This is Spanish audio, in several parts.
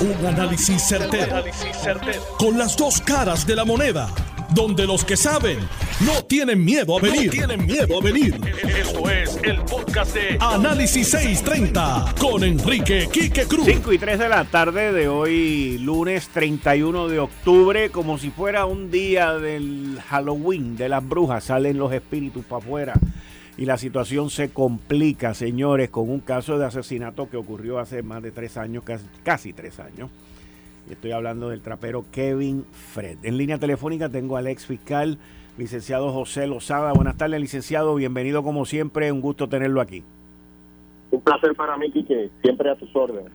Un análisis certero, Con las dos caras de la moneda. Donde los que saben no tienen miedo a venir. tienen miedo a venir. Esto es el podcast de Análisis 630 con Enrique Quique Cruz. 5 y 3 de la tarde de hoy, lunes 31 de octubre, como si fuera un día del Halloween de las brujas. Salen los espíritus para afuera y la situación se complica, señores, con un caso de asesinato que ocurrió hace más de tres años, casi, tres años. Y estoy hablando del trapero Kevin Fred. En línea telefónica tengo al ex fiscal, licenciado José Lozada. Buenas tardes, licenciado. Bienvenido como siempre. Un gusto tenerlo aquí. Un placer para mí, Quique. Siempre a tus órdenes.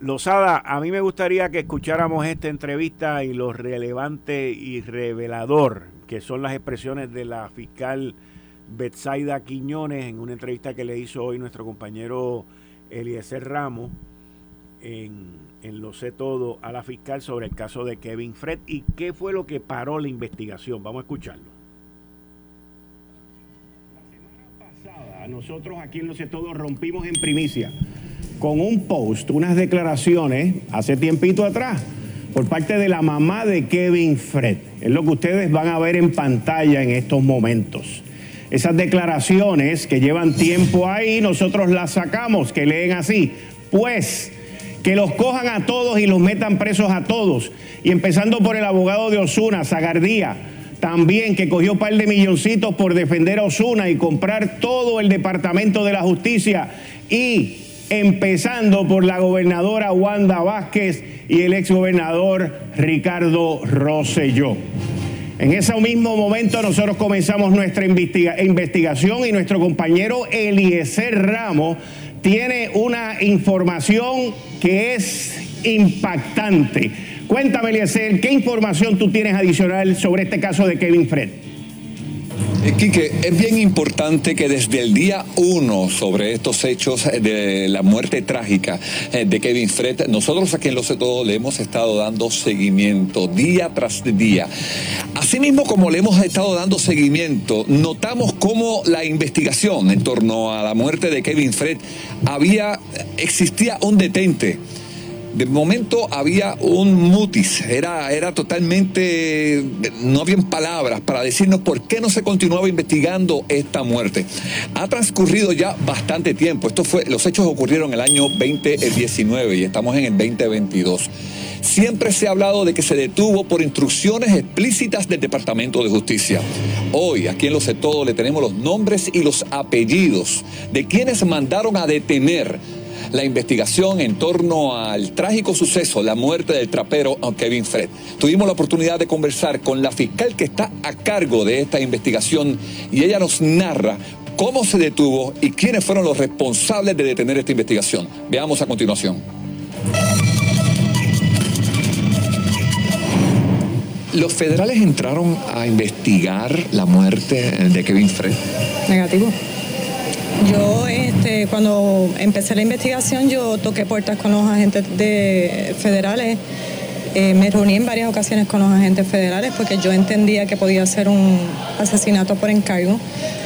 Lozada, a mí me gustaría que escucháramos esta entrevista y lo relevante y revelador que son las expresiones de la fiscal Betsaida Quiñones en una entrevista que le hizo hoy nuestro compañero Eliezer Ramos en, Lo sé todo a la fiscal sobre el caso de Kevin Fred y qué fue lo que paró la investigación. Vamos a escucharlo. La semana pasada nosotros aquí en Lo sé todo rompimos en primicia con un post, unas declaraciones hace tiempito atrás por parte de la mamá de Kevin Fred. Es lo que ustedes van a ver en pantalla en estos momentos. Esas declaraciones que llevan tiempo ahí, nosotros las sacamos, que leen así. Pues que los cojan a todos y los metan presos a todos. Y empezando por el abogado de Osuna, Zagardía, también que cogió un par de milloncitos por defender a Osuna y comprar todo el Departamento de la Justicia. Y empezando por la gobernadora Wanda Vázquez y el exgobernador Ricardo Rosselló. En ese mismo momento nosotros comenzamos nuestra investigación y nuestro compañero Eliezer Ramos tiene una información que es impactante. Cuéntame, Eliezer, ¿qué información tú tienes adicional sobre este caso de Kevin Fred? Eh, Quique, es bien importante que desde el día uno sobre estos hechos de la muerte trágica eh, de Kevin Fred, nosotros aquí en Lo Sé Todo le hemos estado dando seguimiento día tras día. Asimismo, como le hemos estado dando seguimiento, notamos cómo la investigación en torno a la muerte de Kevin Fred había, existía un detente de momento había un mutis, era, era totalmente, no habían palabras para decirnos por qué no se continuaba investigando esta muerte. Ha transcurrido ya bastante tiempo, esto fue, los hechos ocurrieron el año 2019 y estamos en el 2022. Siempre se ha hablado de que se detuvo por instrucciones explícitas del Departamento de Justicia. Hoy, aquí en Lo Sé Todo, le tenemos los nombres y los apellidos de quienes mandaron a detener la investigación en torno al trágico suceso, la muerte del trapero Kevin Fred. Tuvimos la oportunidad de conversar con la fiscal que está a cargo de esta investigación y ella nos narra cómo se detuvo y quiénes fueron los responsables de detener esta investigación. Veamos a continuación. ¿Los federales entraron a investigar la muerte de Kevin Fred? Negativo. Yo, este, cuando empecé la investigación, yo toqué puertas con los agentes de, federales. Eh, me reuní en varias ocasiones con los agentes federales porque yo entendía que podía ser un asesinato por encargo.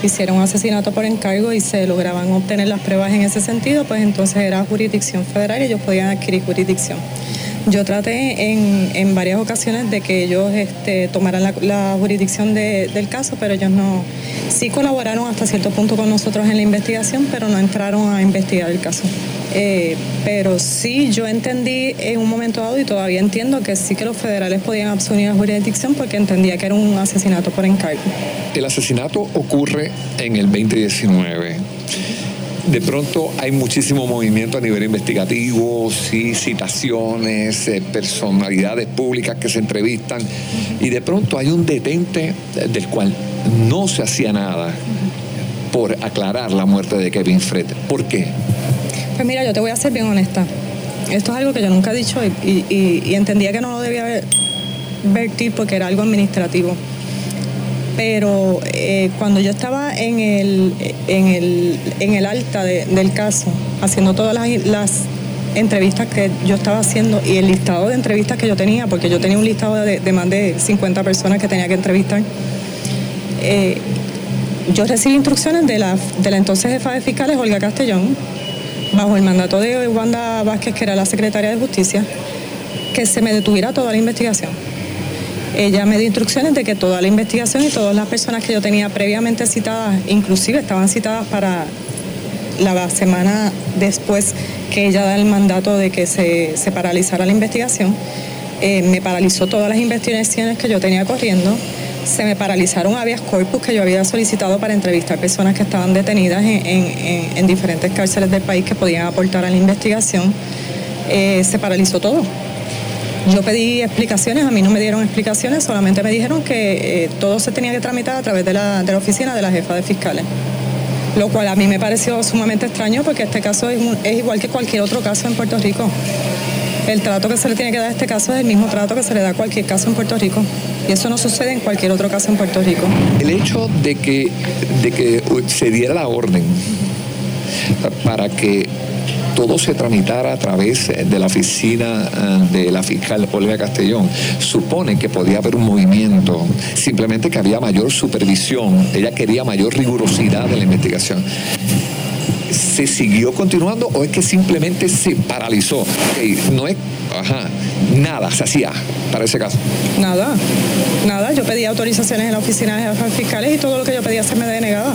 Hicieron un asesinato por encargo y se lograban obtener las pruebas en ese sentido, pues entonces era jurisdicción federal y ellos podían adquirir jurisdicción. Yo traté en, varias ocasiones de que ellos este, tomaran la, jurisdicción del caso, pero ellos no, sí colaboraron hasta cierto punto con nosotros en la investigación, pero no entraron a investigar el caso. Eh, pero sí, yo entendí en un momento dado y todavía entiendo que sí que los federales podían asumir la jurisdicción porque entendía que era un asesinato por encargo. El asesinato ocurre en el 2019 de pronto hay muchísimo movimiento a nivel investigativo, sí, citaciones, eh, personalidades públicas que se entrevistan y de pronto hay un detente del cual no se hacía nada por aclarar la muerte de Kevin Fred. ¿Por qué? Pues mira, yo te voy a ser bien honesta. Esto es algo que yo nunca he dicho y, entendía que no lo debía vertir porque era algo administrativo pero eh, cuando yo estaba en el, en el, en el alta del caso, haciendo todas las, entrevistas que yo estaba haciendo y el listado de entrevistas que yo tenía, porque yo tenía un listado de, más de 50 personas que tenía que entrevistar, eh, yo recibí instrucciones de la, de la entonces jefa de fiscales, Olga Castellón, bajo el mandato de Wanda Vázquez, que era la secretaria de Justicia, que se me detuviera toda la investigación. Ella me dio instrucciones de que toda la investigación y todas las personas que yo tenía previamente citadas, inclusive estaban citadas para la semana después que ella da el mandato de que se, paralizara la investigación, eh, me paralizó todas las investigaciones que yo tenía corriendo, se me paralizaron habeas corpus que yo había solicitado para entrevistar personas que estaban detenidas en, diferentes cárceles del país que podían aportar a la investigación, eh, se paralizó todo. Yo pedí explicaciones, a mí no me dieron explicaciones, solamente me dijeron que eh, todo se tenía que tramitar a través de la, de la oficina de la jefa de fiscales lo cual a mí me pareció sumamente extraño porque este caso es, igual que cualquier otro caso en Puerto Rico. El trato que se le tiene que dar a este caso es el mismo trato que se le da a cualquier caso en Puerto Rico. Y eso no sucede en cualquier otro caso en Puerto Rico. El hecho de que, de que se diera la orden para que todo se tramitara a través de la oficina eh, de la fiscal Olivia Castellón, supone que podía haber un movimiento, simplemente que había mayor supervisión, ella quería mayor rigurosidad de la investigación. ¿Se siguió continuando o es que simplemente se paralizó? no es, nada se hacía para ese caso. Nada, nada. Yo pedí autorizaciones en la oficina de los fiscales y todo lo que yo pedía se me denegaba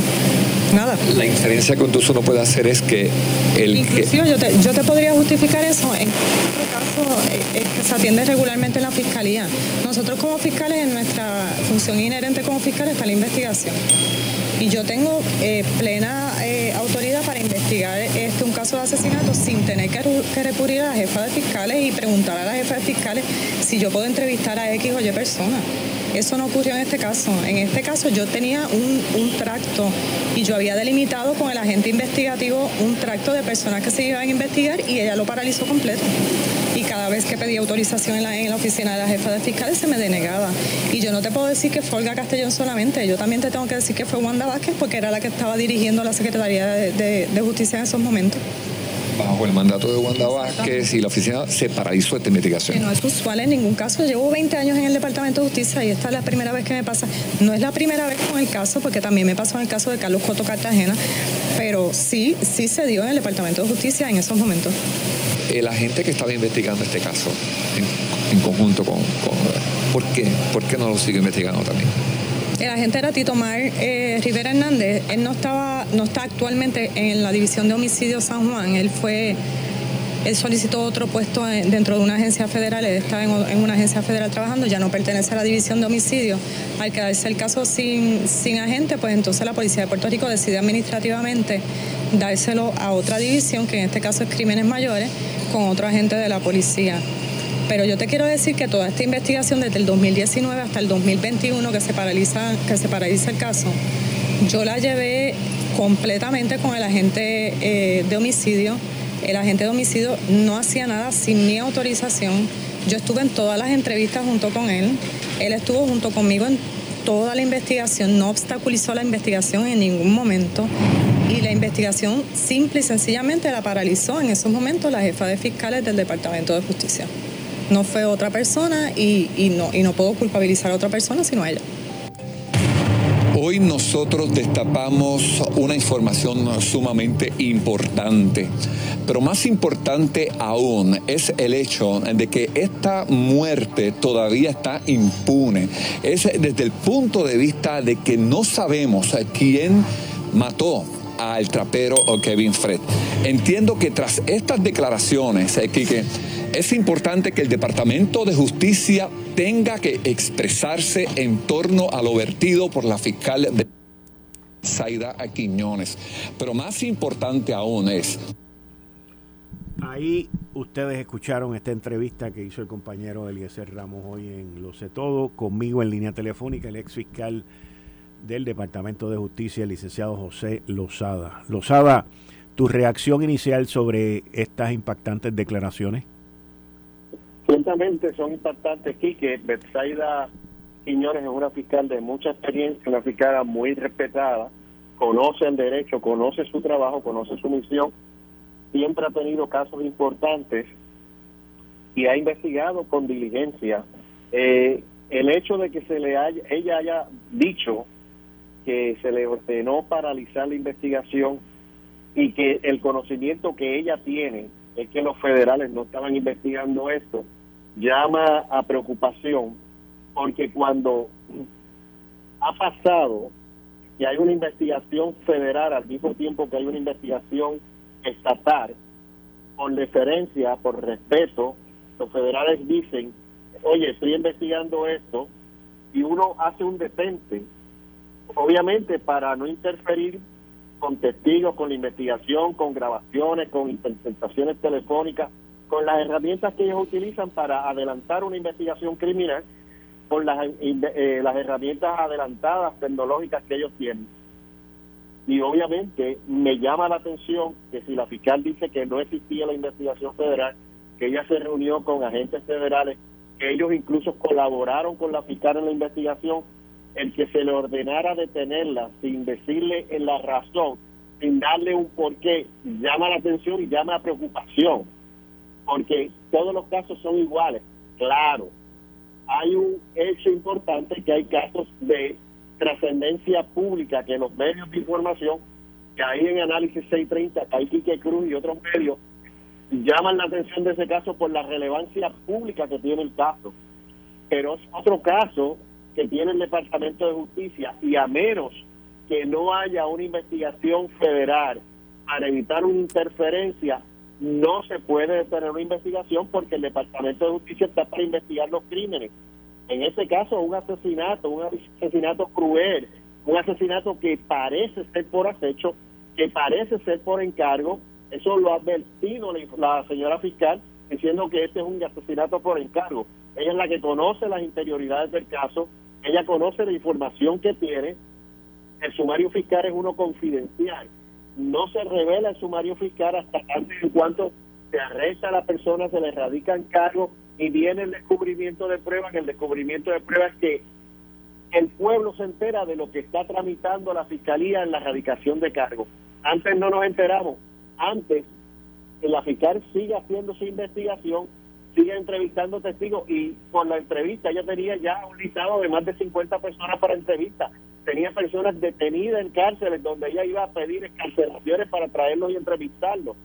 nada. La inferencia que uno puede hacer es que el Inclusive yo, te, yo te podría justificar eso en caso es eh, que se atiende regularmente en la fiscalía. Nosotros como fiscales, en nuestra función inherente como fiscales está la investigación. Y yo tengo eh, plena eh, autoridad para investigar este, un caso de asesinato sin tener que, que, recurrir a la jefa de fiscales y preguntar a la jefa de fiscales si yo puedo entrevistar a X o Y persona. Eso no ocurrió en este caso. En este caso yo tenía un, tracto y yo había delimitado con el agente investigativo un tracto de personas que se iban a investigar y ella lo paralizó completo. Y cada vez que pedía autorización en la, en la oficina de la jefa de fiscales se me denegaba. Y yo no te puedo decir que fue Olga Castellón solamente, yo también te tengo que decir que fue Wanda Vázquez porque era la que estaba dirigiendo la Secretaría de Justicia en esos momentos bajo el mandato de Wanda Vázquez y la oficina se paralizó esta investigación. no es usual en ningún caso. Llevo 20 años en el Departamento de Justicia y esta es la primera vez que me pasa. No es la primera vez con el caso, porque también me pasó en el caso de Carlos Coto Cartagena, pero sí, sí se dio en el Departamento de Justicia en esos momentos. El agente que estaba investigando este caso en, conjunto con, con... ¿Por qué? ¿Por qué no lo sigue investigando también? El agente era Tito Mar eh, Rivera Hernández. Él no estaba, no está actualmente en la división de homicidio San Juan. Él fue, él solicitó otro puesto dentro de una agencia federal. Él estaba en, una agencia federal trabajando, ya no pertenece a la división de homicidio. Al quedarse el caso sin, sin agente, pues entonces la policía de Puerto Rico decide administrativamente dárselo a otra división, que en este caso es crímenes mayores, con otro agente de la policía. Pero yo te quiero decir que toda esta investigación desde el 2019 hasta el 2021 que se paraliza, que se paraliza el caso, yo la llevé completamente con el agente eh, de homicidio. El agente de homicidio no hacía nada sin mi autorización. Yo estuve en todas las entrevistas junto con él. Él estuvo junto conmigo en toda la investigación, no obstaculizó la investigación en ningún momento. Y la investigación simple y sencillamente la paralizó en esos momentos la jefa de fiscales del Departamento de Justicia no fue otra persona y, no, y no puedo culpabilizar a otra persona sino a ella. Hoy nosotros destapamos una información sumamente importante, pero más importante aún es el hecho de que esta muerte todavía está impune. Es desde el punto de vista de que no sabemos quién mató al trapero Kevin Fred. Entiendo que tras estas declaraciones, Kike, es importante que el Departamento de Justicia tenga que expresarse en torno a lo vertido por la fiscal de Zaida Quiñones. Pero más importante aún es... Ahí ustedes escucharon esta entrevista que hizo el compañero Eliezer Ramos hoy en Lo sé todo, conmigo en línea telefónica, el ex fiscal del Departamento de Justicia, el licenciado José Lozada. Lozada, tu reacción inicial sobre estas impactantes declaraciones. Ciertamente son impactantes, que Betsaida Quiñones es una fiscal de mucha experiencia, una fiscal muy respetada, conoce el derecho, conoce su trabajo, conoce su misión, siempre ha tenido casos importantes y ha investigado con diligencia. Eh, el hecho de que se le haya, ella haya dicho que se le ordenó paralizar la investigación y que el conocimiento que ella tiene es que los federales no estaban investigando esto, llama a preocupación porque cuando ha pasado que hay una investigación federal al mismo tiempo que hay una investigación estatal, por deferencia, por respeto, los federales dicen, oye, estoy investigando esto, y uno hace un detente, obviamente para no interferir con testigos, con la investigación, con grabaciones, con interpretaciones telefónicas, con las herramientas que ellos utilizan para adelantar una investigación criminal, con las, eh, las herramientas adelantadas tecnológicas que ellos tienen. Y obviamente me llama la atención que si la fiscal dice que no existía la investigación federal, que ella se reunió con agentes federales, que ellos incluso colaboraron con la fiscal en la investigación, el que se le ordenara detenerla sin decirle en la razón, sin darle un porqué, llama la atención y llama a preocupación, porque todos los casos son iguales, claro. Hay un hecho importante que hay casos de trascendencia pública que los medios de información, que ahí en Análisis 630, que hay Quique Cruz y otros medios, llaman la atención de ese caso por la relevancia pública que tiene el caso. Pero es otro caso que tiene el Departamento de Justicia y a menos que no haya una investigación federal para evitar una interferencia, no se puede tener una investigación porque el Departamento de Justicia está para investigar los crímenes. En este caso, un asesinato, un asesinato cruel, un asesinato que parece ser por acecho, que parece ser por encargo, eso lo ha advertido la señora fiscal diciendo que este es un asesinato por encargo. Ella es la que conoce las interioridades del caso, ella conoce la información que tiene. El sumario fiscal es uno confidencial. No se revela el sumario fiscal hasta antes en cuanto se arresta a la persona, se le radican cargos y viene el descubrimiento de pruebas. El descubrimiento de pruebas que el pueblo se entera de lo que está tramitando la fiscalía en la radicación de cargos. Antes no nos enteramos. Antes la fiscal sigue haciendo su investigación sigue entrevistando testigos y con la entrevista ella tenía ya un listado de más de 50 personas para entrevista. Tenía personas detenidas en cárceles donde ella iba a pedir escarcelaciones para traerlos y entrevistarlos.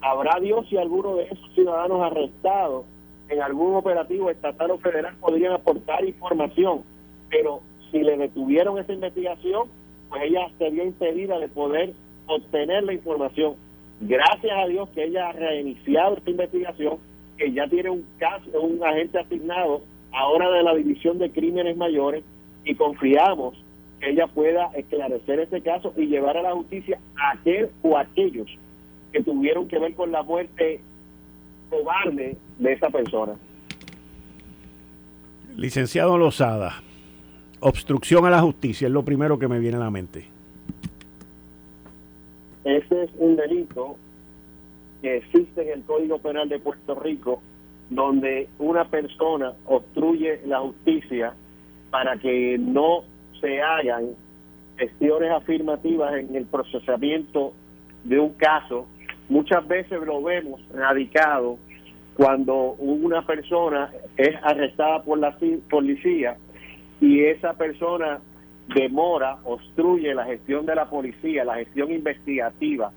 Habrá Dios si alguno de esos ciudadanos arrestados en algún operativo estatal o federal podrían aportar información, pero si le detuvieron esa investigación, pues ella sería impedida de poder obtener la información. Gracias a Dios que ella ha reiniciado esta investigación que ya tiene un caso, un agente asignado ahora de la División de Crímenes Mayores y confiamos que ella pueda esclarecer ese caso y llevar a la justicia a aquel o aquellos que tuvieron que ver con la muerte cobarde de esa persona. Licenciado Lozada, obstrucción a la justicia es lo primero que me viene a la mente. Ese es un delito que existe en el Código Penal de Puerto Rico, donde una persona obstruye la justicia para que no se hagan gestiones afirmativas en el procesamiento de un caso. Muchas veces lo vemos radicado cuando una persona es arrestada por la policía y esa persona demora, obstruye la gestión de la policía, la gestión investigativa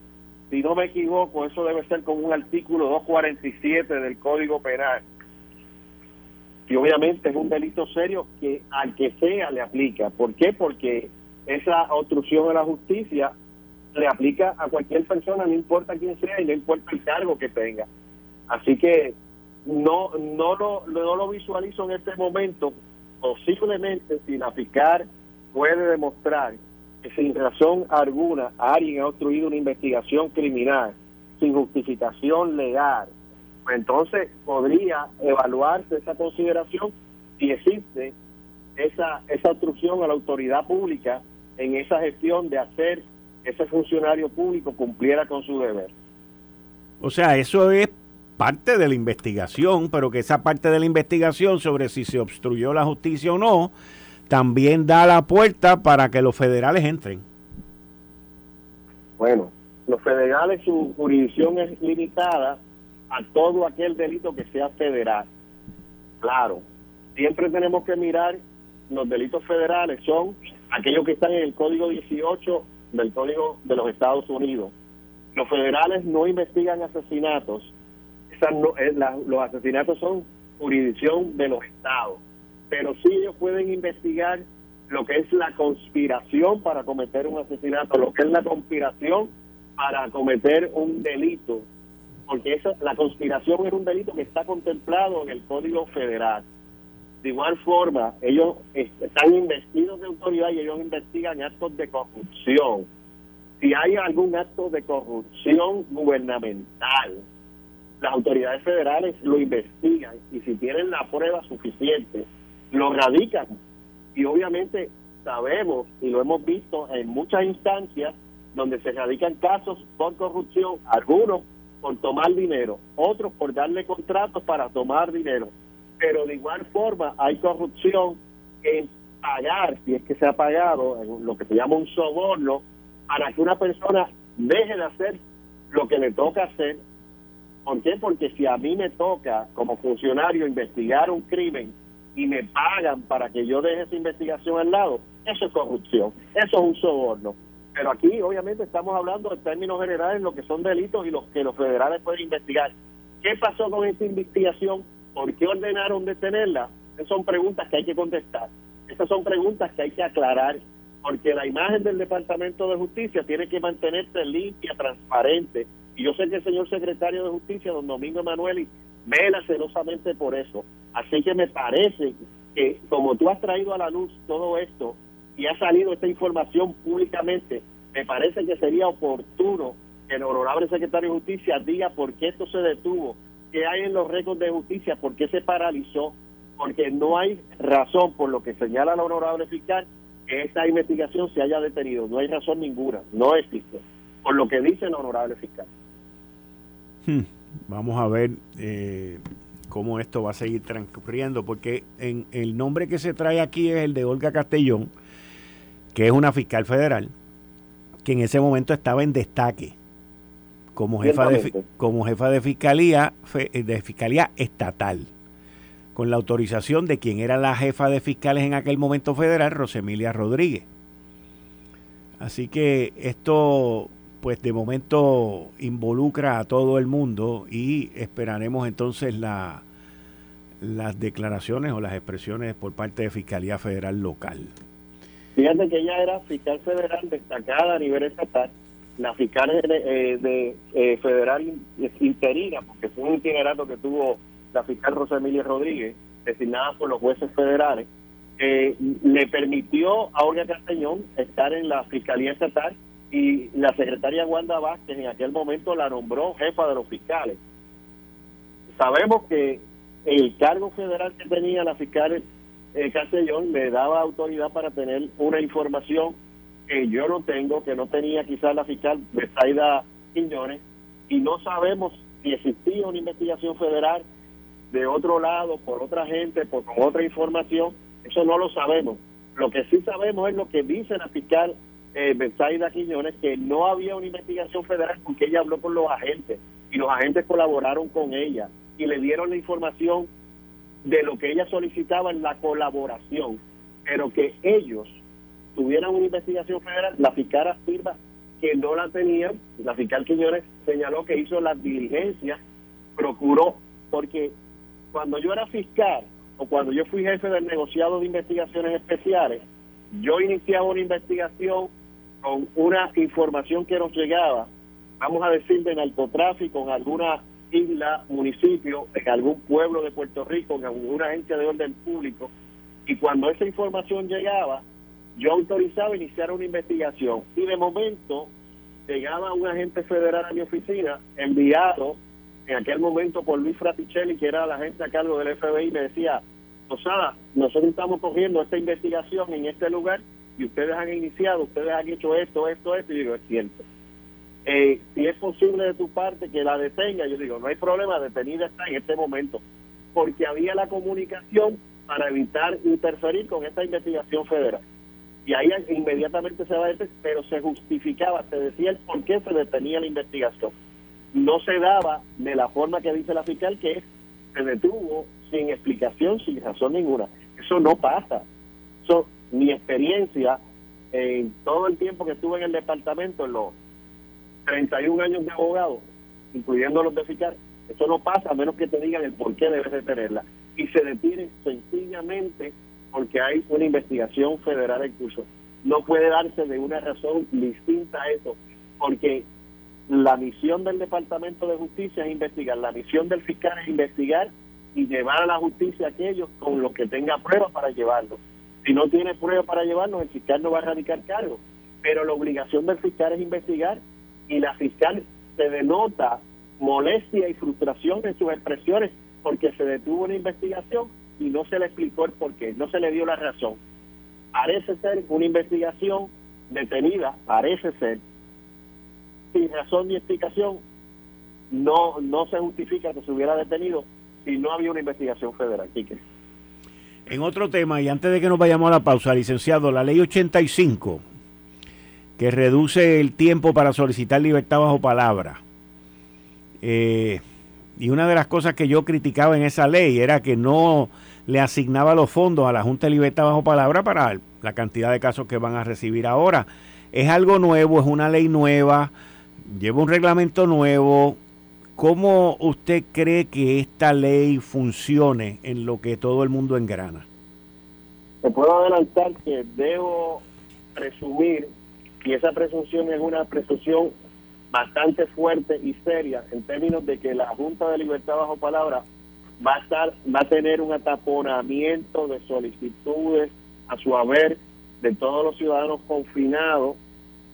si no me equivoco, eso debe ser como un artículo 247 del Código Penal. Y obviamente es un delito serio que al que sea le aplica. ¿Por qué? Porque esa obstrucción a la justicia le aplica a cualquier persona, no importa quién sea y no importa el cargo que tenga. Así que no, no, lo, no lo visualizo en este momento. Posiblemente si la fiscal puede demostrar sin razón alguna alguien ha obstruido una investigación criminal sin justificación legal, pues entonces podría evaluarse esa consideración si existe esa, esa obstrucción a la autoridad pública en esa gestión de hacer que ese funcionario público cumpliera con su deber. O sea, eso es parte de la investigación, pero que esa parte de la investigación sobre si se obstruyó la justicia o no, también da la puerta para que los federales entren. Bueno, los federales su jurisdicción es limitada a todo aquel delito que sea federal. Claro, siempre tenemos que mirar los delitos federales son aquellos que están en el Código 18 del Código de los Estados Unidos. Los federales no investigan asesinatos. Eh, los asesinatos son jurisdicción de los estados. Pero sí ellos pueden investigar lo que es la conspiración para cometer un asesinato, lo que es la conspiración para cometer un delito, porque esa, la conspiración es un delito que está contemplado en el Código Federal. De igual forma, ellos están investidos de autoridad y ellos investigan actos de corrupción. Si hay algún acto de corrupción gubernamental, las autoridades federales lo investigan y si tienen la prueba suficiente, lo radican. Y obviamente sabemos y lo hemos visto en muchas instancias donde se radican casos por corrupción, algunos por tomar dinero, otros por darle contratos para tomar dinero pero de igual forma hay corrupción en pagar, si es que se ha pagado, en lo que se llama un soborno, para que una persona deje de hacer lo que le toca hacer. ¿Por qué? Porque si a mí me toca como funcionario investigar un crimen y me pagan para que yo deje esa investigación al lado, eso es corrupción, eso es un soborno. Pero aquí obviamente estamos hablando en términos generales lo que son delitos y los que los federales pueden investigar. ¿Qué pasó con esta investigación? ¿Por qué ordenaron detenerla? Esas son preguntas que hay que contestar. Esas son preguntas que hay que aclarar, porque la imagen del Departamento de Justicia tiene que mantenerse limpia, transparente. Y yo sé que el señor secretario de Justicia, don Domingo Emanueli, vela celosamente por eso. Así que me parece que como tú has traído a la luz todo esto y ha salido esta información públicamente, me parece que sería oportuno que el honorable secretario de Justicia diga por qué esto se detuvo, que hay en los récords de justicia, por qué se paralizó, porque no hay razón, por lo que señala la honorable fiscal, que esta investigación se haya detenido. No hay razón ninguna, no existe, por lo que dice la honorable fiscal. Hmm, vamos a ver eh, cómo esto va a seguir transcurriendo, porque en el nombre que se trae aquí es el de Olga Castellón, que es una fiscal federal, que en ese momento estaba en destaque como jefa de, como jefa de fiscalía de fiscalía estatal con la autorización de quien era la jefa de fiscales en aquel momento federal, Rosemilia Rodríguez. Así que esto, pues de momento involucra a todo el mundo y esperaremos entonces la, las declaraciones o las expresiones por parte de Fiscalía Federal Local. Fíjate que ella era fiscal federal destacada a nivel estatal la fiscal de, eh, eh, federal interina, porque fue un itinerato que tuvo la fiscal Rosa Emilia Rodríguez, designada por los jueces federales, eh, le permitió a Olga Castañón estar en la Fiscalía Estatal y la secretaria Wanda Vázquez en aquel momento la nombró jefa de los fiscales. Sabemos que el cargo federal que tenía la fiscal Castellón le daba autoridad para tener una información que yo no tengo, que no tenía quizás la fiscal Besaida Quiñones, y no sabemos si existía una investigación federal de otro lado, por otra gente, por otra información, eso no lo sabemos. Lo que sí sabemos es lo que dice la fiscal eh, Besaida Quiñones, que no había una investigación federal porque ella habló con los agentes y los agentes colaboraron con ella y le dieron la información de lo que ella solicitaba en la colaboración, pero que ellos tuvieran una investigación federal, la fiscal afirma que no la tenían, la fiscal Quiñones señaló que hizo las diligencias, procuró, porque cuando yo era fiscal o cuando yo fui jefe del negociado de investigaciones especiales, yo iniciaba una investigación con una información que nos llegaba, vamos a decir, de narcotráfico en alguna isla, municipio, en algún pueblo de Puerto Rico, en alguna agencia de orden público, y cuando esa información llegaba, yo autorizaba iniciar una investigación. Y de momento llegaba un agente federal a mi oficina enviado en aquel momento por Luis Fraticelli, que era la agente a cargo del FBI, me decía, Osada, nosotros estamos cogiendo esta investigación en este lugar y ustedes han iniciado, ustedes han hecho esto, esto, esto, y digo, es cierto. Eh, si es posible de tu parte que la detenga, yo digo, no hay problema, detenida está en este momento, porque había la comunicación para evitar interferir con esta investigación federal y ahí inmediatamente se va a detener, pero se justificaba, se decía el por qué se detenía la investigación. No se daba de la forma que dice la fiscal, que es, se detuvo sin explicación, sin razón ninguna. Eso no pasa. Eso, mi experiencia en todo el tiempo que estuve en el departamento, en los 31 años de abogado, incluyendo los de fiscal, eso no pasa a menos que te digan el por qué debes detenerla. Y se detiene sencillamente porque hay una investigación federal en curso. No puede darse de una razón distinta a eso, porque la misión del Departamento de Justicia es investigar, la misión del fiscal es investigar y llevar a la justicia a aquellos con los que tenga pruebas para llevarlo. Si no tiene pruebas para llevarlo, el fiscal no va a radicar cargo. Pero la obligación del fiscal es investigar y la fiscal se denota molestia y frustración en sus expresiones porque se detuvo una investigación y no se le explicó el por qué, no se le dio la razón. Parece ser una investigación detenida, parece ser, sin razón ni explicación, no, no se justifica que se hubiera detenido si no había una investigación federal. En otro tema, y antes de que nos vayamos a la pausa, licenciado, la ley 85, que reduce el tiempo para solicitar libertad bajo palabra. Eh, y una de las cosas que yo criticaba en esa ley era que no le asignaba los fondos a la Junta de Libertad bajo palabra para la cantidad de casos que van a recibir ahora. Es algo nuevo, es una ley nueva, lleva un reglamento nuevo. ¿Cómo usted cree que esta ley funcione en lo que todo el mundo engrana? Te puedo adelantar que debo presumir, y esa presunción es una presunción bastante fuerte y seria en términos de que la Junta de Libertad bajo palabra va a estar, va a tener un ataponamiento de solicitudes a su haber de todos los ciudadanos confinados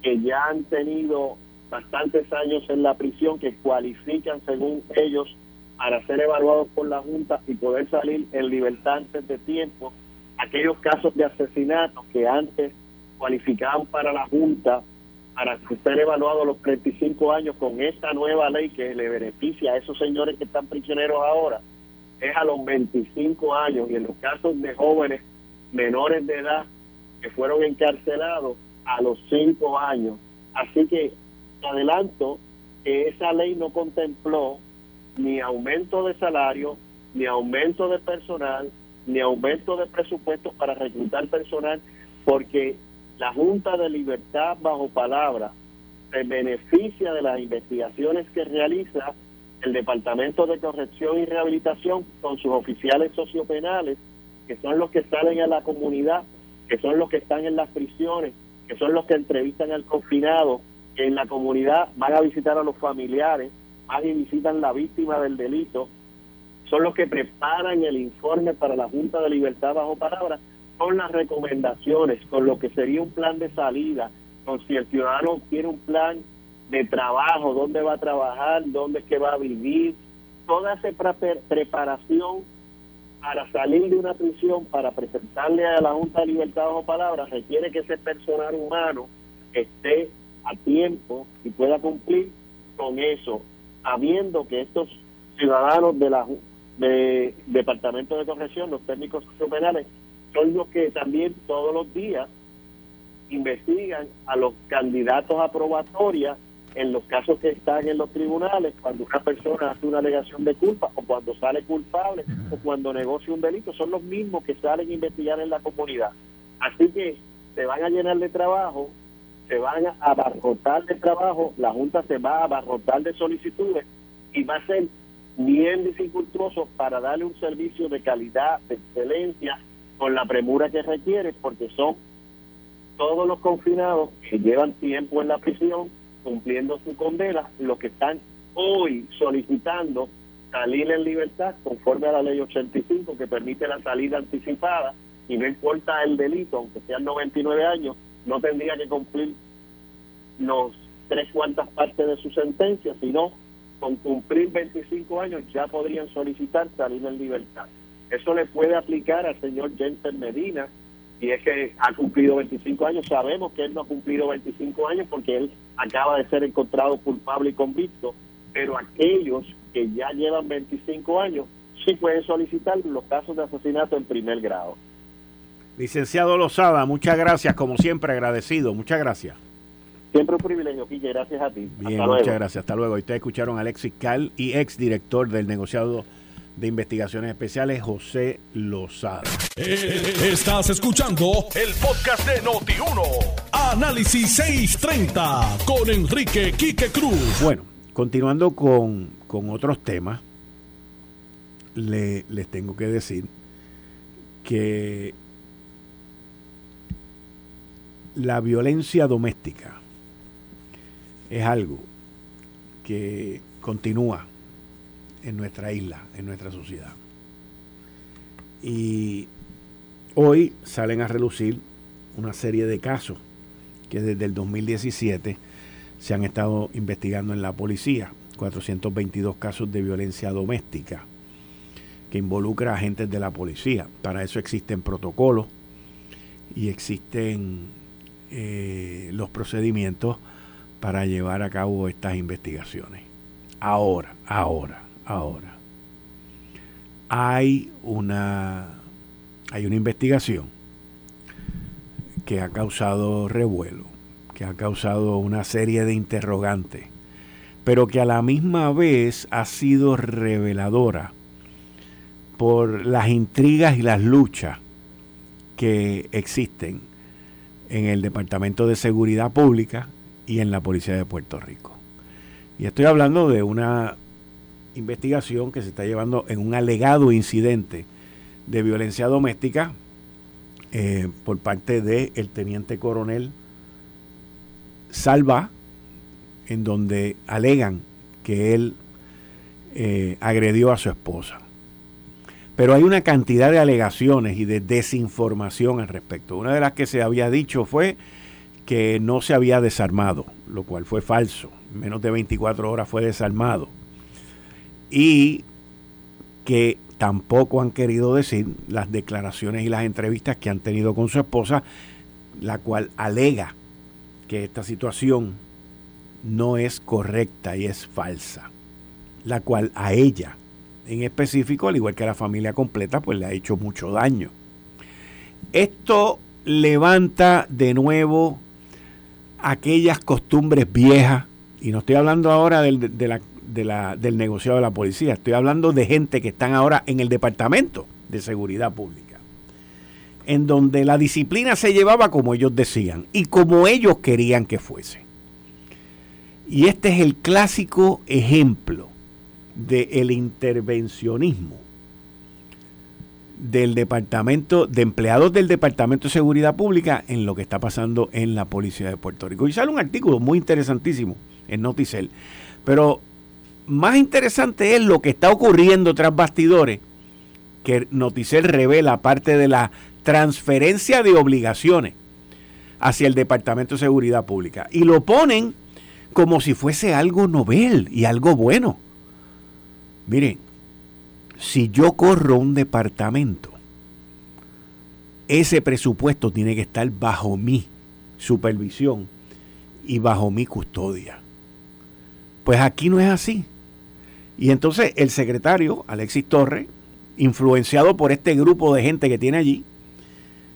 que ya han tenido bastantes años en la prisión que cualifican según ellos para ser evaluados por la Junta y poder salir en libertad antes de tiempo. Aquellos casos de asesinato que antes cualificaban para la Junta para ser evaluados los 35 años con esta nueva ley que le beneficia a esos señores que están prisioneros ahora, es a los 25 años y en los casos de jóvenes menores de edad que fueron encarcelados a los 5 años. Así que adelanto que esa ley no contempló ni aumento de salario, ni aumento de personal, ni aumento de presupuestos para reclutar personal, porque la Junta de Libertad bajo palabra se beneficia de las investigaciones que realiza el Departamento de Corrección y Rehabilitación con sus oficiales sociopenales, que son los que salen a la comunidad, que son los que están en las prisiones, que son los que entrevistan al confinado, en la comunidad van a visitar a los familiares, van y visitan la víctima del delito, son los que preparan el informe para la Junta de Libertad bajo palabra con las recomendaciones, con lo que sería un plan de salida, con si el ciudadano quiere un plan de trabajo, dónde va a trabajar, dónde es que va a vivir, toda esa preparación para salir de una prisión, para presentarle a la Junta de Libertad bajo palabra, requiere que ese personal humano esté a tiempo y pueda cumplir con eso, sabiendo que estos ciudadanos de la de Departamento de Corrección, los técnicos penales, son los que también todos los días investigan a los candidatos a probatoria en los casos que están en los tribunales, cuando una persona hace una alegación de culpa o cuando sale culpable o cuando negocia un delito, son los mismos que salen a investigar en la comunidad. Así que se van a llenar de trabajo, se van a abarrotar de trabajo, la Junta se va a abarrotar de solicitudes y va a ser bien dificultoso para darle un servicio de calidad, de excelencia con la premura que requiere, porque son todos los confinados que llevan tiempo en la prisión cumpliendo su condena, los que están hoy solicitando salir en libertad conforme a la ley 85 que permite la salida anticipada y no importa el delito, aunque sean 99 años, no tendría que cumplir los tres cuartas partes de su sentencia, sino con cumplir 25 años ya podrían solicitar salir en libertad. Eso le puede aplicar al señor Jensen Medina, y es que ha cumplido 25 años. Sabemos que él no ha cumplido 25 años porque él acaba de ser encontrado culpable y convicto, pero aquellos que ya llevan 25 años sí pueden solicitar los casos de asesinato en primer grado. Licenciado Lozada, muchas gracias, como siempre agradecido, muchas gracias. Siempre un privilegio, Quique, gracias a ti. Bien, muchas gracias, hasta luego. Ustedes escucharon a Alexis Cal y ex director del negociado de Investigaciones Especiales, José Lozada. Eh, estás escuchando el podcast de Noti1. Análisis 630 con Enrique Quique Cruz. Bueno, continuando con, otros temas, le, les tengo que decir que la violencia doméstica es algo que continúa en nuestra isla, en nuestra sociedad. Y hoy salen a relucir una serie de casos que desde el 2017 se han estado investigando en la policía. 422 casos de violencia doméstica que involucra a agentes de la policía. Para eso existen protocolos y existen eh, los procedimientos para llevar a cabo estas investigaciones. Ahora, ahora, ahora. Hay una, hay una investigación que ha causado revuelo, que ha causado una serie de interrogantes, pero que a la misma vez ha sido reveladora por las intrigas y las luchas que existen en el Departamento de Seguridad Pública y en la Policía de Puerto Rico. Y estoy hablando de una investigación que se está llevando en un alegado incidente de violencia doméstica eh, por parte del teniente coronel Salva, en donde alegan que él eh, agredió a su esposa. Pero hay una cantidad de alegaciones y de desinformación al respecto. Una de las que se había dicho fue que no se había desarmado, lo cual fue falso. En menos de 24 horas fue desarmado. Y que tampoco han querido decir las declaraciones y las entrevistas que han tenido con su esposa, la cual alega que esta situación no es correcta y es falsa, la cual a ella en específico, al igual que a la familia completa, pues le ha hecho mucho daño. Esto levanta de nuevo aquellas costumbres viejas, y no estoy hablando ahora del, del negociado de la policía, estoy hablando de gente que están ahora en el Departamento de Seguridad Pública, en donde la disciplina se llevaba como ellos decían y como ellos querían que fuese. Y este es el clásico ejemplo del intervencionismo del departamento, de empleados del Departamento de Seguridad Pública en lo que está pasando en la Policía de Puerto Rico. Y sale un artículo muy interesantísimo en Noticel. Pero más interesante es lo que está ocurriendo tras bastidores, que Noticel revela parte de la transferencia de obligaciones hacia el Departamento de Seguridad Pública. Y lo ponen como si fuese algo novel y algo bueno. Miren, si yo corro un departamento, ese presupuesto tiene que estar bajo mi supervisión y bajo mi custodia. Pues aquí no es así. Y entonces el secretario, Alexis Torres, influenciado por este grupo de gente que tiene allí,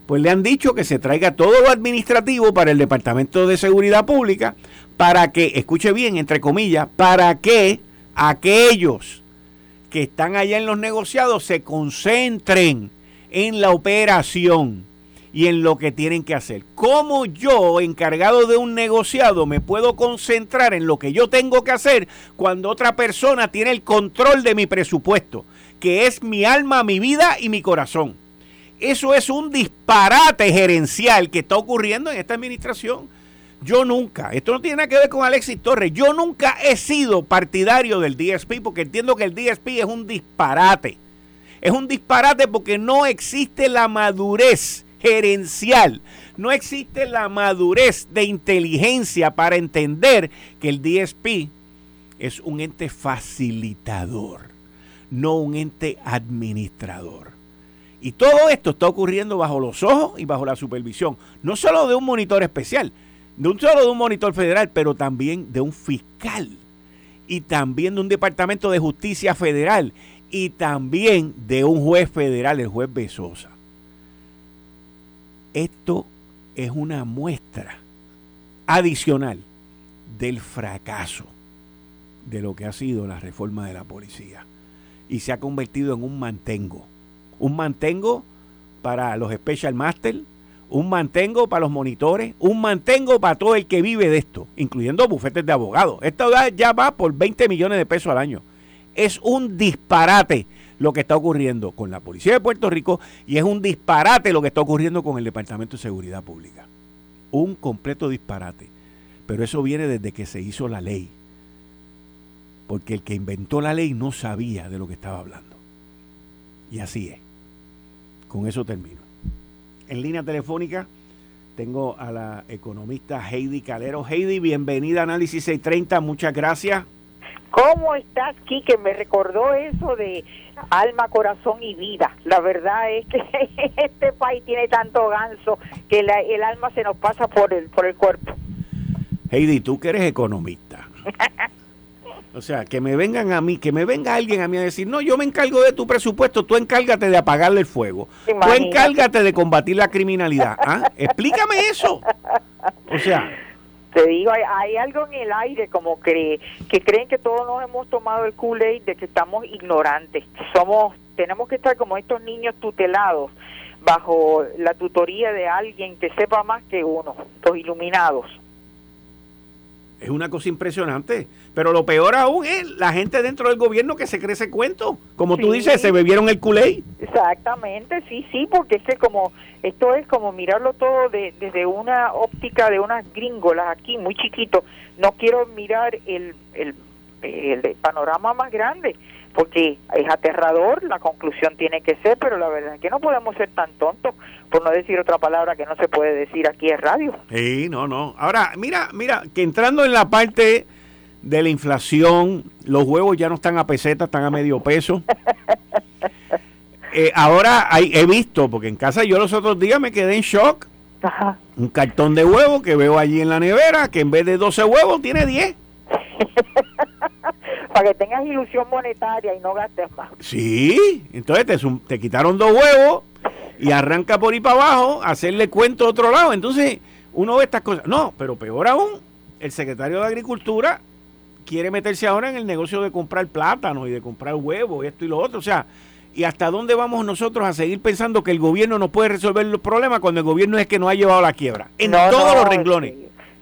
pues le han dicho que se traiga todo lo administrativo para el Departamento de Seguridad Pública, para que, escuche bien, entre comillas, para que aquellos que están allá en los negociados se concentren en la operación y en lo que tienen que hacer. ¿Cómo yo, encargado de un negociado, me puedo concentrar en lo que yo tengo que hacer cuando otra persona tiene el control de mi presupuesto, que es mi alma, mi vida y mi corazón? Eso es un disparate gerencial que está ocurriendo en esta administración. Yo nunca, esto no tiene nada que ver con Alexis Torres, yo nunca he sido partidario del DSP porque entiendo que el DSP es un disparate. Es un disparate porque no existe la madurez gerencial, no existe la madurez de inteligencia para entender que el DSP es un ente facilitador, no un ente administrador. Y todo esto está ocurriendo bajo los ojos y bajo la supervisión, no solo de un monitor especial, de un solo de un monitor federal, pero también de un fiscal y también de un departamento de justicia federal y también de un juez federal, el juez Besosa. Esto es una muestra adicional del fracaso de lo que ha sido la reforma de la policía y se ha convertido en un mantengo. Un mantengo para los Special Masters, un mantengo para los monitores, un mantengo para todo el que vive de esto, incluyendo bufetes de abogados. Esto ya va por 20 millones de pesos al año. Es un disparate lo que está ocurriendo con la Policía de Puerto Rico y es un disparate lo que está ocurriendo con el Departamento de Seguridad Pública. Un completo disparate. Pero eso viene desde que se hizo la ley. Porque el que inventó la ley no sabía de lo que estaba hablando. Y así es. Con eso termino. En línea telefónica tengo a la economista Heidi Calero. Heidi, bienvenida a Análisis 630. Muchas gracias. ¿Cómo estás, Quique? Me recordó eso de alma, corazón y vida. La verdad es que este país tiene tanto ganso que el alma se nos pasa por el, por el cuerpo. Heidi, tú que eres economista. O sea, que me vengan a mí, que me venga alguien a mí a decir, no, yo me encargo de tu presupuesto, tú encárgate de apagarle el fuego, tú encárgate de combatir la criminalidad. ¿Ah? Explícame eso. O sea... Te digo, hay, algo en el aire como que, que creen que todos nos hemos tomado el Kool-Aid de que estamos ignorantes, que somos, tenemos que estar como estos niños tutelados bajo la tutoría de alguien que sepa más que uno, los iluminados. Es una cosa impresionante. Pero lo peor aún es la gente dentro del gobierno que se cree ese cuento. Como tú dices, se bebieron el culé. Exactamente, sí, sí, porque es que como esto es como mirarlo todo desde una óptica de unas gringolas aquí, muy chiquito. No quiero mirar el, el, el panorama más grande porque es aterrador, la conclusión tiene que ser, pero la verdad es que no podemos ser tan tontos, por no decir otra palabra que no se puede decir aquí en radio. Sí, no, no. Ahora, mira, mira, que entrando en la parte de la inflación, los huevos ya no están a peseta, están a medio peso. Eh, ahora hay, he visto, porque en casa yo los otros días me quedé en shock. Un cartón de huevos que veo allí en la nevera, que en vez de 12 huevos tiene 10. para que tengas ilusión monetaria y no gastes más. Sí, entonces te, te quitaron dos huevos y arranca por ahí para abajo hacerle cuento a otro lado. Entonces uno ve estas cosas. No, pero peor aún, el secretario de Agricultura quiere meterse ahora en el negocio de comprar plátano y de comprar huevos, esto y lo otro. O sea, ¿y hasta dónde vamos nosotros a seguir pensando que el gobierno no puede resolver los problemas cuando el gobierno es que nos ha llevado a la quiebra? En todos los renglones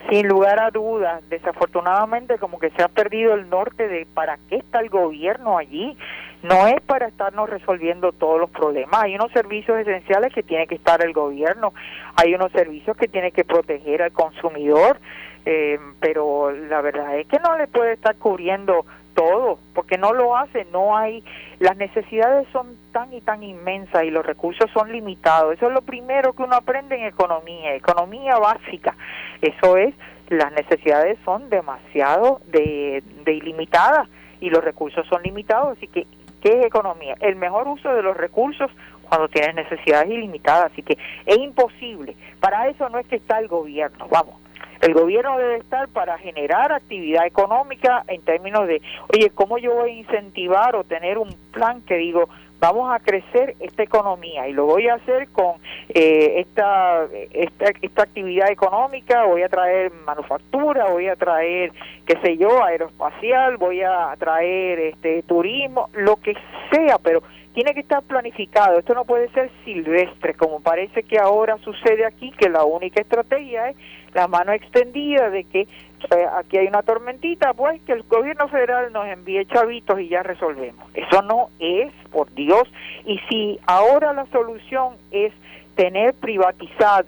sin lugar a dudas, desafortunadamente como que se ha perdido el norte de para qué está el gobierno allí. No es para estarnos resolviendo todos los problemas. Hay unos servicios esenciales que tiene que estar el gobierno, hay unos servicios que tiene que proteger al consumidor, eh, pero la verdad es que no le puede estar cubriendo todo, porque no lo hace, no hay, las necesidades son tan y tan inmensas y los recursos son limitados. Eso es lo primero que uno aprende en economía, economía básica. Eso es, las necesidades son demasiado de, ilimitadas y los recursos son limitados, así que, ¿qué es economía? El mejor uso de los recursos cuando tienes necesidades ilimitadas, así que es imposible. Para eso no es que está el gobierno, vamos el gobierno debe estar para generar actividad económica en términos de, oye, ¿cómo yo voy a incentivar o tener un plan que digo, vamos a crecer esta economía y lo voy a hacer con eh, esta, esta, esta actividad económica, voy a traer manufactura, voy a traer, qué sé yo, aeroespacial, voy a traer este turismo, lo que sea, pero tiene que estar planificado, esto no puede ser silvestre, como parece que ahora sucede aquí, que la única estrategia es la mano extendida de que eh, aquí hay una tormentita, pues que el gobierno federal nos envíe chavitos y ya resolvemos. Eso no es, por Dios. Y si ahora la solución es tener privatizad,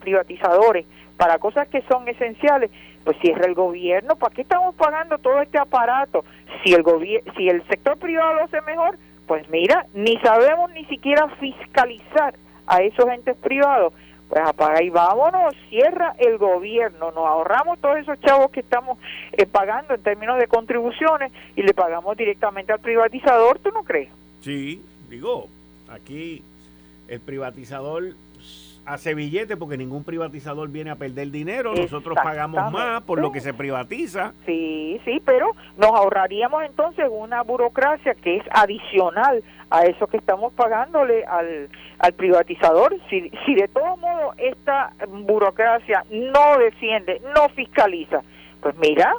privatizadores para cosas que son esenciales, pues cierra el gobierno. ¿Para qué estamos pagando todo este aparato? Si el, si el sector privado lo hace mejor, pues mira, ni sabemos ni siquiera fiscalizar a esos entes privados pues apaga y vámonos, cierra el gobierno, nos ahorramos todos esos chavos que estamos eh, pagando en términos de contribuciones y le pagamos directamente al privatizador, ¿tú no crees? Sí, digo, aquí el privatizador hace billete porque ningún privatizador viene a perder dinero, nosotros pagamos más por lo que se privatiza. Sí, sí, pero nos ahorraríamos entonces una burocracia que es adicional a eso que estamos pagándole al, al privatizador. Si, si de todo modo esta burocracia no desciende, no fiscaliza, pues mira,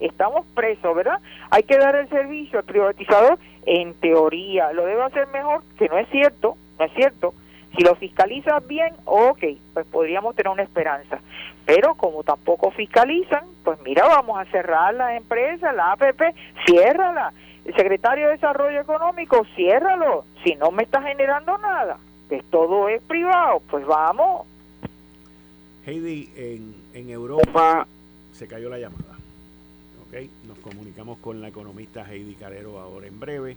estamos presos, ¿verdad? Hay que dar el servicio al privatizador, en teoría, lo debe hacer mejor, que no es cierto, no es cierto, Si lo fiscalizas bien, ok, pues podríamos tener una esperanza. Pero como tampoco fiscalizan, pues mira, vamos a cerrar la empresa, la APP, ciérrala. El secretario de Desarrollo Económico, ciérralo. Si no me está generando nada, que todo es privado, pues vamos. Heidi, en, en Europa se cayó la llamada. ¿okay? Nos comunicamos con la economista Heidi Carero ahora en breve,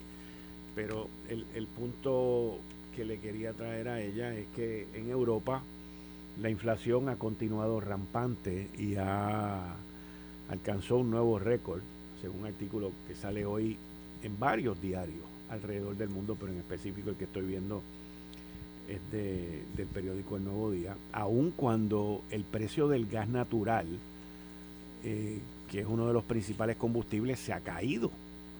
pero el, el punto que le quería traer a ella es que en Europa la inflación ha continuado rampante y ha alcanzó un nuevo récord, según un artículo que sale hoy en varios diarios alrededor del mundo, pero en específico el que estoy viendo es de, del periódico El Nuevo Día, aun cuando el precio del gas natural, eh, que es uno de los principales combustibles, se ha caído,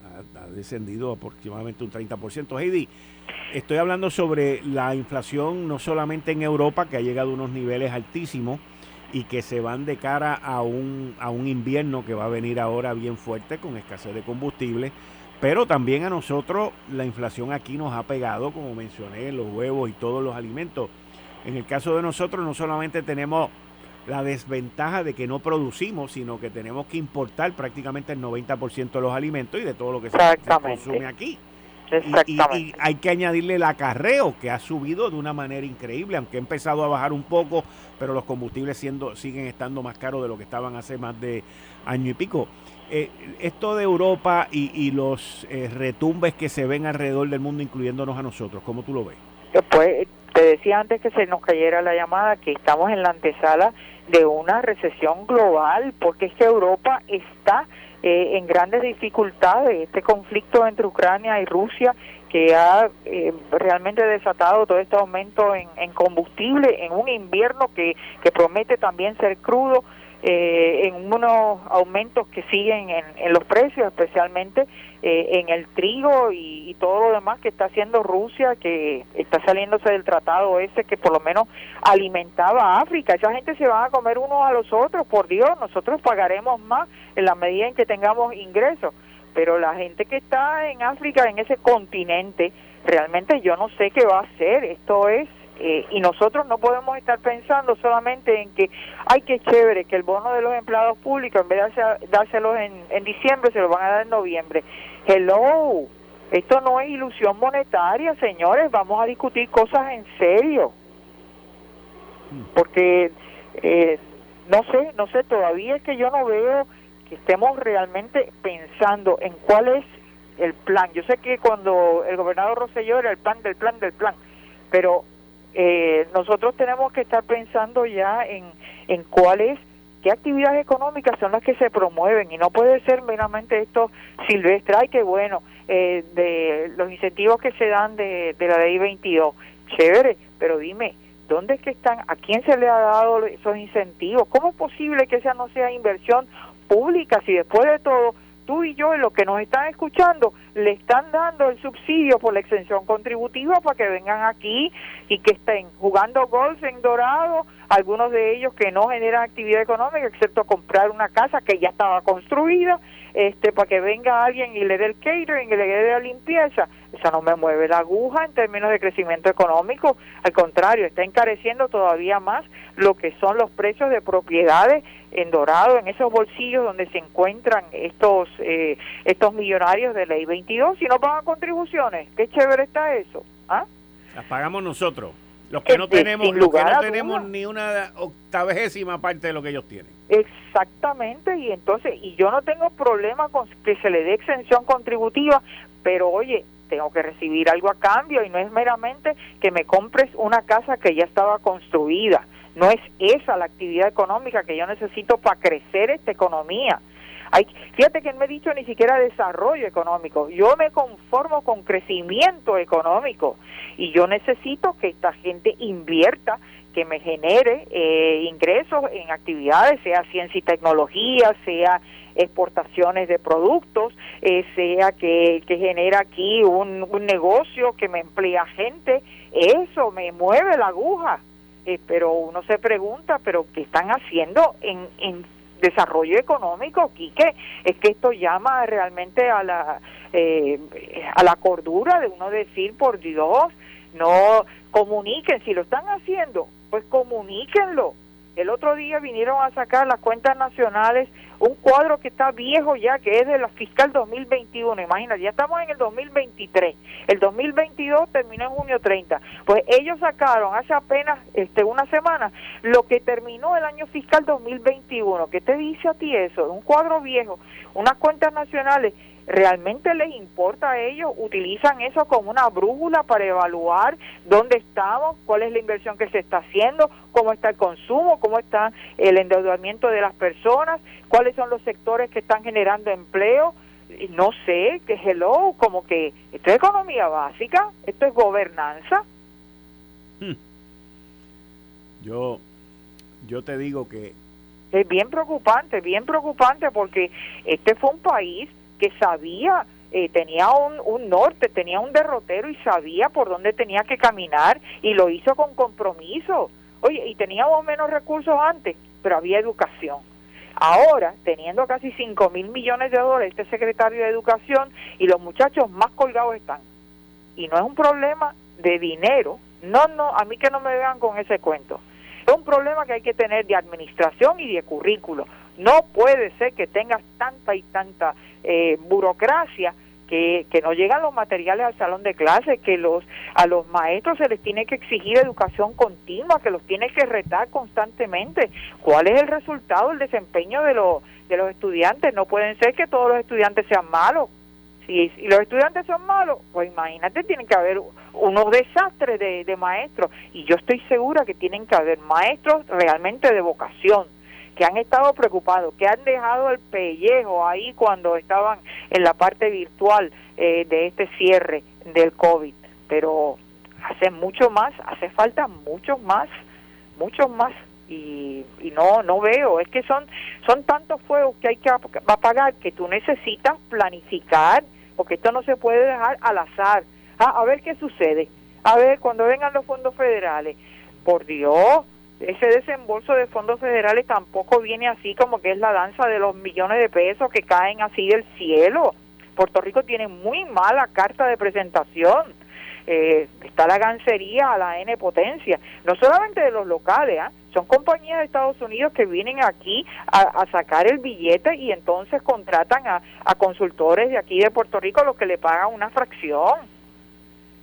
ha, descendido aproximadamente un 30%. Heidi, estoy hablando sobre la inflación no solamente en Europa, que ha llegado a unos niveles altísimos y que se van de cara a un, a un invierno que va a venir ahora bien fuerte con escasez de combustible, pero también a nosotros la inflación aquí nos ha pegado, como mencioné, los huevos y todos los alimentos. En el caso de nosotros no solamente tenemos la desventaja de que no producimos, sino que tenemos que importar prácticamente el 90% de los alimentos y de todo lo que se, se consume aquí. Y, y, y, hay que añadirle el acarreo que ha subido de una manera increíble, aunque ha empezado a bajar un poco, pero los combustibles siendo, siguen estando más caros de lo que estaban hace más de año y pico. Eh, esto de Europa y, y los eh, retumbes que se ven alrededor del mundo, incluyéndonos a nosotros, ¿cómo tú lo ves? Pues te decía antes que se nos cayera la llamada que estamos en la antesala de una recesión global, porque es que Europa está eh, en grandes dificultades. Este conflicto entre Ucrania y Rusia que ha eh, realmente desatado todo este aumento en, en, combustible en un invierno que, que promete también ser crudo, eh, en unos aumentos que siguen en, los precios, especialmente eh, en el trigo y, todo lo demás que está haciendo Rusia, que está saliéndose del tratado ese que por lo menos alimentaba a África. Esa gente se va a comer unos a los otros, por Dios, nosotros pagaremos más en la medida en que tengamos ingresos. Pero la gente que está en África, en ese continente, realmente yo no sé qué va a hacer. Esto es eh, y nosotros no podemos estar pensando solamente en que, ay, qué chévere, que el bono de los empleados públicos, en vez de dárselos en, en diciembre, se lo van a dar en noviembre. Hello, esto no es ilusión monetaria, señores, vamos a discutir cosas en serio. Porque, eh, no sé, no sé, todavía es que yo no veo que estemos realmente pensando en cuál es el plan. Yo sé que cuando el gobernador Rosselló era el plan del plan del plan, pero eh, nosotros tenemos que estar pensando ya en, en cuáles, qué actividades económicas son las que se promueven y no puede ser meramente esto silvestre, ay qué bueno, eh, de los incentivos que se dan de, de la ley 22, chévere, pero dime, ¿dónde es que están? ¿A quién se le ha dado esos incentivos? ¿Cómo es posible que esa no sea inversión pública si después de todo tú y yo y los que nos están escuchando le están dando el subsidio por la exención contributiva para que vengan aquí y que estén jugando golf en Dorado, algunos de ellos que no generan actividad económica excepto comprar una casa que ya estaba construida, este para que venga alguien y le dé el catering y le dé la limpieza. Eso no me mueve la aguja en términos de crecimiento económico, al contrario, está encareciendo todavía más lo que son los precios de propiedades en Dorado, en esos bolsillos donde se encuentran estos eh, estos millonarios de ley 22, si no pagan contribuciones, qué chévere está eso. ¿Ah? Las pagamos nosotros, los que no tenemos, los que no tenemos ni una octavésima parte de lo que ellos tienen. Exactamente, y entonces, y yo no tengo problema con que se le dé exención contributiva, pero oye, tengo que recibir algo a cambio y no es meramente que me compres una casa que ya estaba construida no es esa la actividad económica que yo necesito para crecer esta economía. Hay, fíjate que no he dicho ni siquiera desarrollo económico. Yo me conformo con crecimiento económico y yo necesito que esta gente invierta, que me genere eh, ingresos en actividades, sea ciencia y tecnología, sea exportaciones de productos, eh, sea que, que genera aquí un, un negocio que me emplea gente. Eso me mueve la aguja eh, pero uno se pregunta, pero ¿qué están haciendo en, en desarrollo económico, Quique? Es que esto llama realmente a la, eh, a la cordura de uno decir, por Dios, no comuniquen, si lo están haciendo, pues comuníquenlo. El otro día vinieron a sacar las cuentas nacionales un cuadro que está viejo ya, que es de la fiscal 2021, imagínate, ya estamos en el 2023, el 2022 terminó en junio 30, pues ellos sacaron hace apenas este una semana lo que terminó el año fiscal 2021, ¿qué te dice a ti eso? Un cuadro viejo, unas cuentas nacionales ¿Realmente les importa a ellos? ¿Utilizan eso como una brújula para evaluar dónde estamos, cuál es la inversión que se está haciendo, cómo está el consumo, cómo está el endeudamiento de las personas, cuáles son los sectores que están generando empleo? No sé, que hello, como que esto es economía básica, esto es gobernanza. Hmm. Yo, yo te digo que es bien preocupante, bien preocupante porque este fue un país que sabía, eh, tenía un, norte, tenía un derrotero y sabía por dónde tenía que caminar y lo hizo con compromiso. Oye, y teníamos menos recursos antes, pero había educación. Ahora, teniendo casi 5 mil millones de dólares, este secretario de Educación y los muchachos más colgados están. Y no es un problema de dinero. No, no, a mí que no me vean con ese cuento. Es un problema que hay que tener de administración y de currículo. No puede ser que tengas tanta y tanta eh, burocracia que, no llegan los materiales al salón de clase, que los a los maestros se les tiene que exigir educación continua, que los tiene que retar constantemente. ¿Cuál es el resultado, el desempeño de los de los estudiantes? No pueden ser que todos los estudiantes sean malos. Si, los estudiantes son malos, pues imagínate, tienen que haber unos desastres de, de maestros. Y yo estoy segura que tienen que haber maestros realmente de vocación que han estado preocupados, que han dejado el pellejo ahí cuando estaban en la parte virtual eh, de este cierre del COVID. Pero hace mucho más, hace falta muchos más, muchos más. Y, y no no veo, es que son son tantos fuegos que hay que apagar que tú necesitas planificar, porque esto no se puede dejar al azar. Ah, a ver qué sucede, a ver cuando vengan los fondos federales. Por Dios, ese desembolso de fondos federales tampoco viene así como que es la danza de los millones de pesos que caen así del cielo. Puerto Rico tiene muy mala carta de presentación. Eh, está la gancería a la N potencia, no solamente de los locales, ¿ah? son compañías de Estados Unidos que vienen aquí a, sacar el billete y entonces contratan a, a consultores de aquí de Puerto Rico los que le pagan una fracción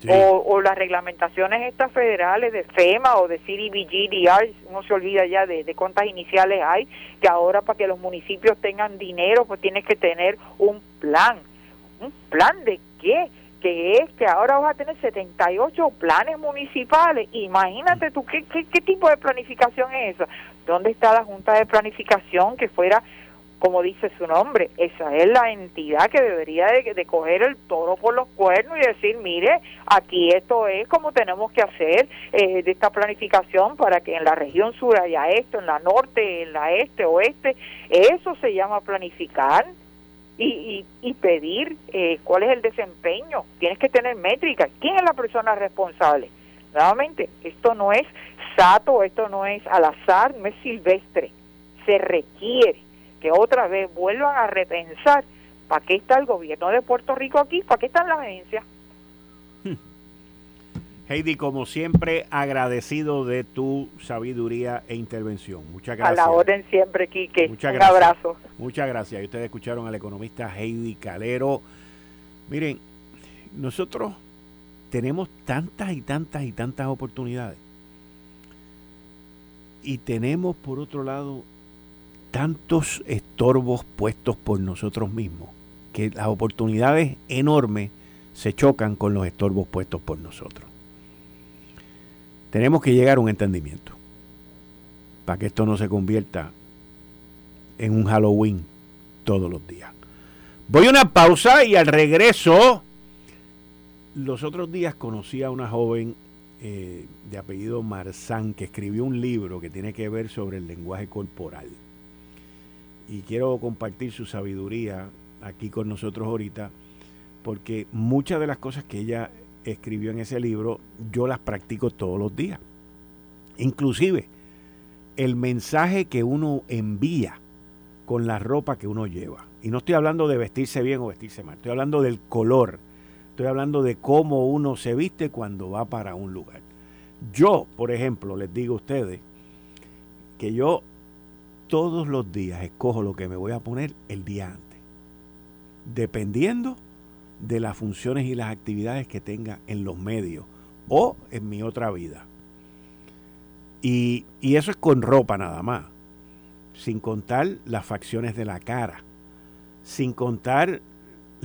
o, las reglamentaciones estas federales de FEMA o de CDBG, DR, uno se olvida ya de, de cuántas iniciales hay, que ahora para que los municipios tengan dinero, pues tienes que tener un plan. ¿Un plan de qué? que es que ahora vas a tener 78 planes municipales. Imagínate tú, ¿qué, qué, qué tipo de planificación es eso? ¿Dónde está la Junta de Planificación que fuera como dice su nombre, esa es la entidad que debería de, coger el toro por los cuernos y decir, mire, aquí esto es como tenemos que hacer eh, de esta planificación para que en la región sur haya esto, en la norte, en la este, oeste, eso se llama planificar y, y, pedir eh, cuál es el desempeño, tienes que tener métricas, ¿quién es la persona responsable? Nuevamente, esto no es sato, esto no es al azar, no es silvestre, se requiere que otra vez vuelvan a repensar para qué está el gobierno de Puerto Rico aquí, para qué están las agencias. Heidi, como siempre, agradecido de tu sabiduría e intervención. Muchas gracias. A la orden siempre, Quique. Muchas Un abrazo. Muchas gracias. Y ustedes escucharon al economista Heidi Calero. Miren, nosotros tenemos tantas y tantas y tantas oportunidades. Y tenemos, por otro lado, tantos estorbos puestos por nosotros mismos, que las oportunidades enormes se chocan con los estorbos puestos por nosotros. Tenemos que llegar a un entendimiento para que esto no se convierta en un Halloween todos los días. Voy a una pausa y al regreso, los otros días conocí a una joven eh, de apellido Marzán que escribió un libro que tiene que ver sobre el lenguaje corporal y quiero compartir su sabiduría aquí con nosotros ahorita, porque muchas de las cosas que ella escribió en ese libro yo las practico todos los días. Inclusive el mensaje que uno envía con la ropa que uno lleva. Y no estoy hablando de vestirse bien o vestirse mal, estoy hablando del color Estoy hablando de cómo uno se viste cuando va para un lugar. Yo, por ejemplo, les digo a ustedes que yo todos los días escojo lo que me voy a poner el día antes, dependiendo de las funciones y las actividades que tenga en los medios o en mi otra vida. Y, eso es con ropa nada más, sin contar las facciones de la cara, sin contar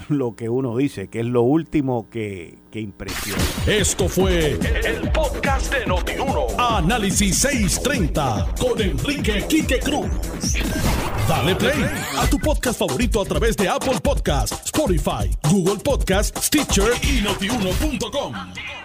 lo que uno dice, que es lo último que, que impresiona. Esto fue el podcast de Notiuno. Análisis 630 con Enrique Quique Cruz. Dale play a tu podcast favorito a través de Apple Podcasts, Spotify, Google Podcasts, Stitcher y notiuno.com.